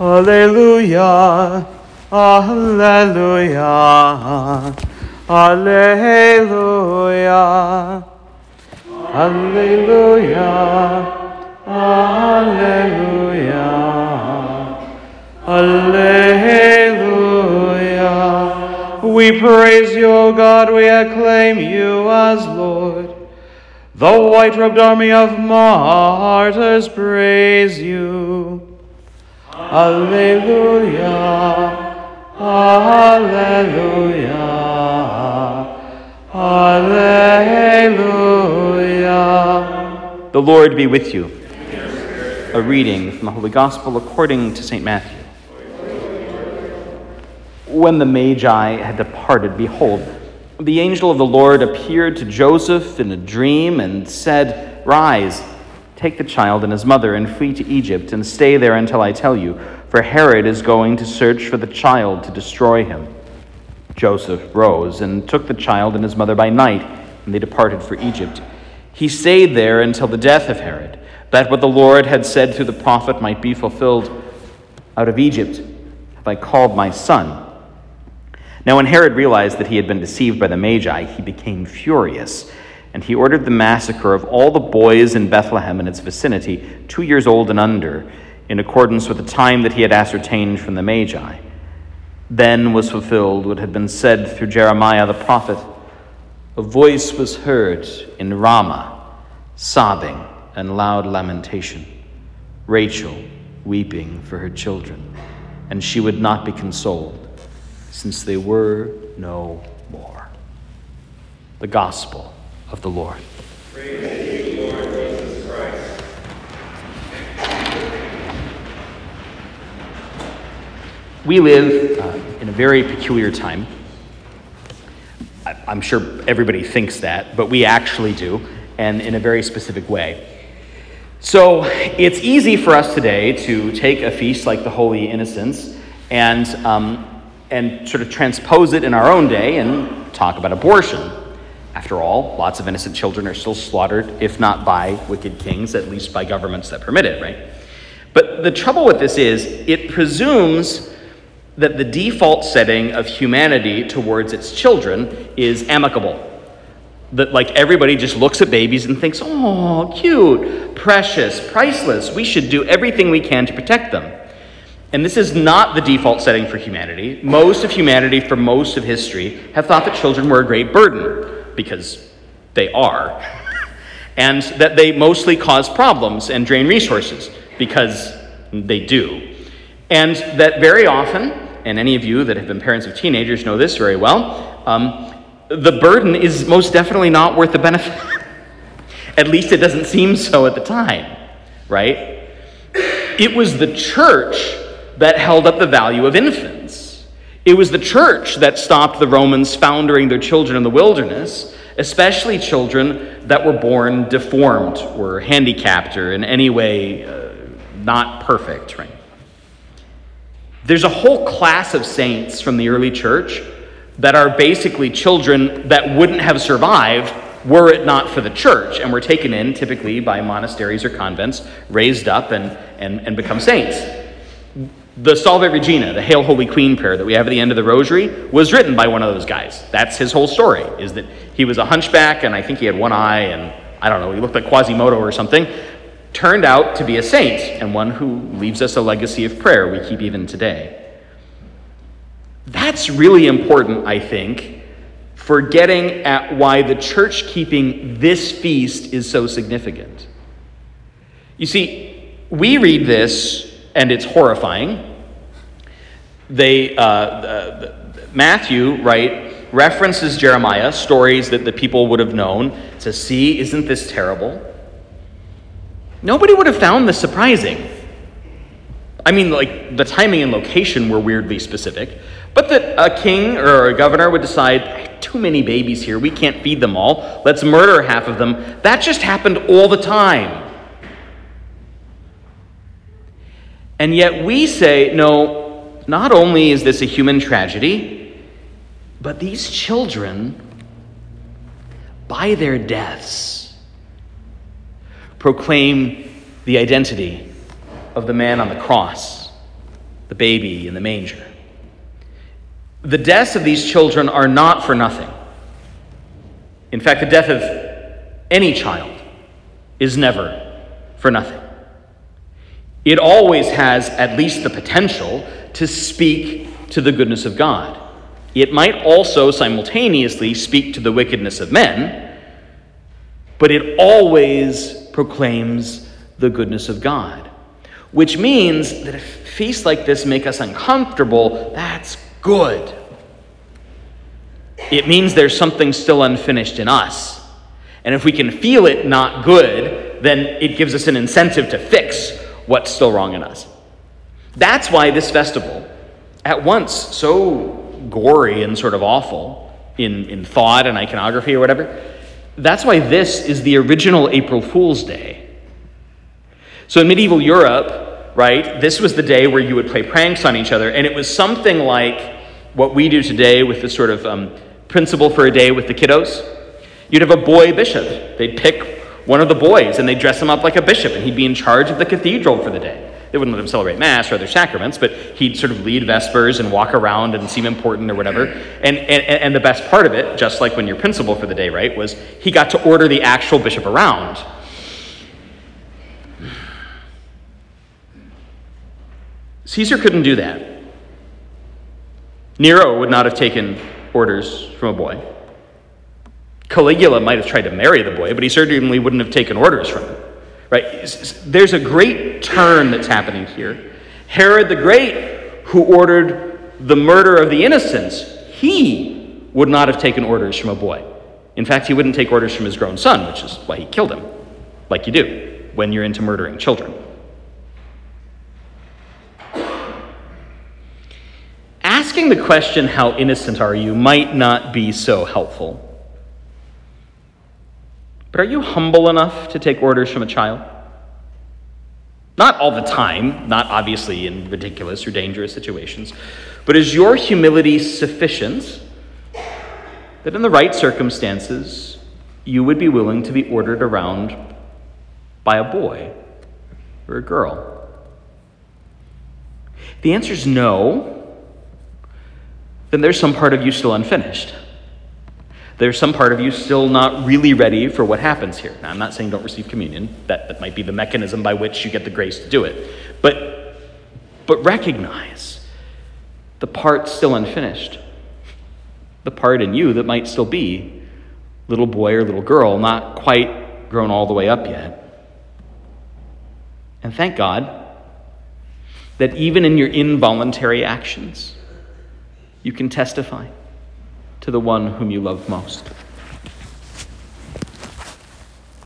Alleluia. Alleluia. Alleluia. Alleluia. Alleluia. Alleluia. We praise you, O God, we acclaim you as Lord. The white robed army of martyrs praise you. Alleluia. Alleluia. Alleluia. The Lord be with you. A reading from the Holy Gospel according to St. Matthew. When the Magi had departed, behold, the angel of the Lord appeared to Joseph in a dream and said, Rise, take the child and his mother and flee to Egypt and stay there until I tell you, for Herod is going to search for the child to destroy him. Joseph rose and took the child and his mother by night, and they departed for Egypt. He stayed there until the death of Herod that what the Lord had said through the prophet might be fulfilled. Out of Egypt have I called my son. Now, when Herod realized that he had been deceived by the Magi, he became furious, and he ordered the massacre of all the boys in Bethlehem and its vicinity, two years old and under, in accordance with the time that he had ascertained from the Magi. Then was fulfilled what had been said through Jeremiah the prophet A voice was heard in Ramah, sobbing and loud lamentation, Rachel weeping for her children, and she would not be consoled, since they were no more. The Gospel of the Lord. We live uh, in a very peculiar time. I, I'm sure everybody thinks that, but we actually do, and in a very specific way. So it's easy for us today to take a feast like the Holy Innocents and, um, and sort of transpose it in our own day and talk about abortion. After all, lots of innocent children are still slaughtered, if not by wicked kings, at least by governments that permit it, right? But the trouble with this is it presumes that the default setting of humanity towards its children is amicable that like everybody just looks at babies and thinks, oh, cute, precious, priceless. We should do everything we can to protect them. And this is not the default setting for humanity. Most of humanity, for most of history, have thought that children were a great burden because they are, and that they mostly cause problems and drain resources because they do. And that very often, and any of you that have been parents of teenagers know this very well, um, the burden is most definitely not worth the benefit. at least it doesn't seem so at the time, right? It was the church that held up the value of infants. It was the church that stopped the Romans foundering their children in the wilderness, especially children that were born deformed or handicapped or in any way uh, not perfect, right? There's a whole class of saints from the early church that are basically children that wouldn't have survived were it not for the church and were taken in typically by monasteries or convents, raised up, and, and, and become saints. The Salve Regina, the Hail Holy Queen prayer that we have at the end of the Rosary, was written by one of those guys. That's his whole story, is that he was a hunchback and I think he had one eye and I don't know, he looked like Quasimodo or something. Turned out to be a saint and one who leaves us a legacy of prayer we keep even today. That's really important, I think, for getting at why the church keeping this feast is so significant. You see, we read this and it's horrifying. They, uh, uh, Matthew, right, references Jeremiah, stories that the people would have known, to see, isn't this terrible? Nobody would have found this surprising. I mean, like, the timing and location were weirdly specific, but that a king or a governor would decide, too many babies here, we can't feed them all, let's murder half of them, that just happened all the time. And yet we say, no, not only is this a human tragedy, but these children, by their deaths, proclaim the identity of the man on the cross. the baby in the manger. The deaths of these children are not for nothing. In fact, the death of any child is never for nothing. It always has at least the potential to speak to the goodness of God. It might also simultaneously speak to the wickedness of men, but it always proclaims the goodness of God. Which means that if feasts like this make us uncomfortable, that's good. It means there's something still unfinished in us. And if we can feel it not good, then it gives us an incentive to fix what's still wrong in us. That's why this festival, at once so gory and sort of awful in, in thought and iconography or whatever, that's why this is the original April Fool's Day. So in medieval Europe, right, this was the day where you would play pranks on each other, and it was something like what we do today with the sort of um, principal for a day with the kiddos. You'd have a boy bishop. They'd pick one of the boys and they'd dress him up like a bishop, and he'd be in charge of the cathedral for the day. They wouldn't let him celebrate Mass or other sacraments, but he'd sort of lead Vespers and walk around and seem important or whatever. And, and, and the best part of it, just like when you're principal for the day, right, was he got to order the actual bishop around. Caesar couldn't do that. Nero would not have taken orders from a boy. Caligula might have tried to marry the boy, but he certainly wouldn't have taken orders from him. Right? There's a great turn that's happening here. Herod the Great, who ordered the murder of the innocents, he would not have taken orders from a boy. In fact, he wouldn't take orders from his grown son, which is why he killed him, like you do when you're into murdering children. Asking the question, How innocent are you, might not be so helpful. But are you humble enough to take orders from a child? Not all the time, not obviously in ridiculous or dangerous situations, but is your humility sufficient that in the right circumstances you would be willing to be ordered around by a boy or a girl? The answer is no, then there's some part of you still unfinished there's some part of you still not really ready for what happens here. Now, I'm not saying don't receive communion. That, that might be the mechanism by which you get the grace to do it. But, but recognize the part still unfinished. The part in you that might still be little boy or little girl, not quite grown all the way up yet. And thank God that even in your involuntary actions, you can testify to the one whom you love most.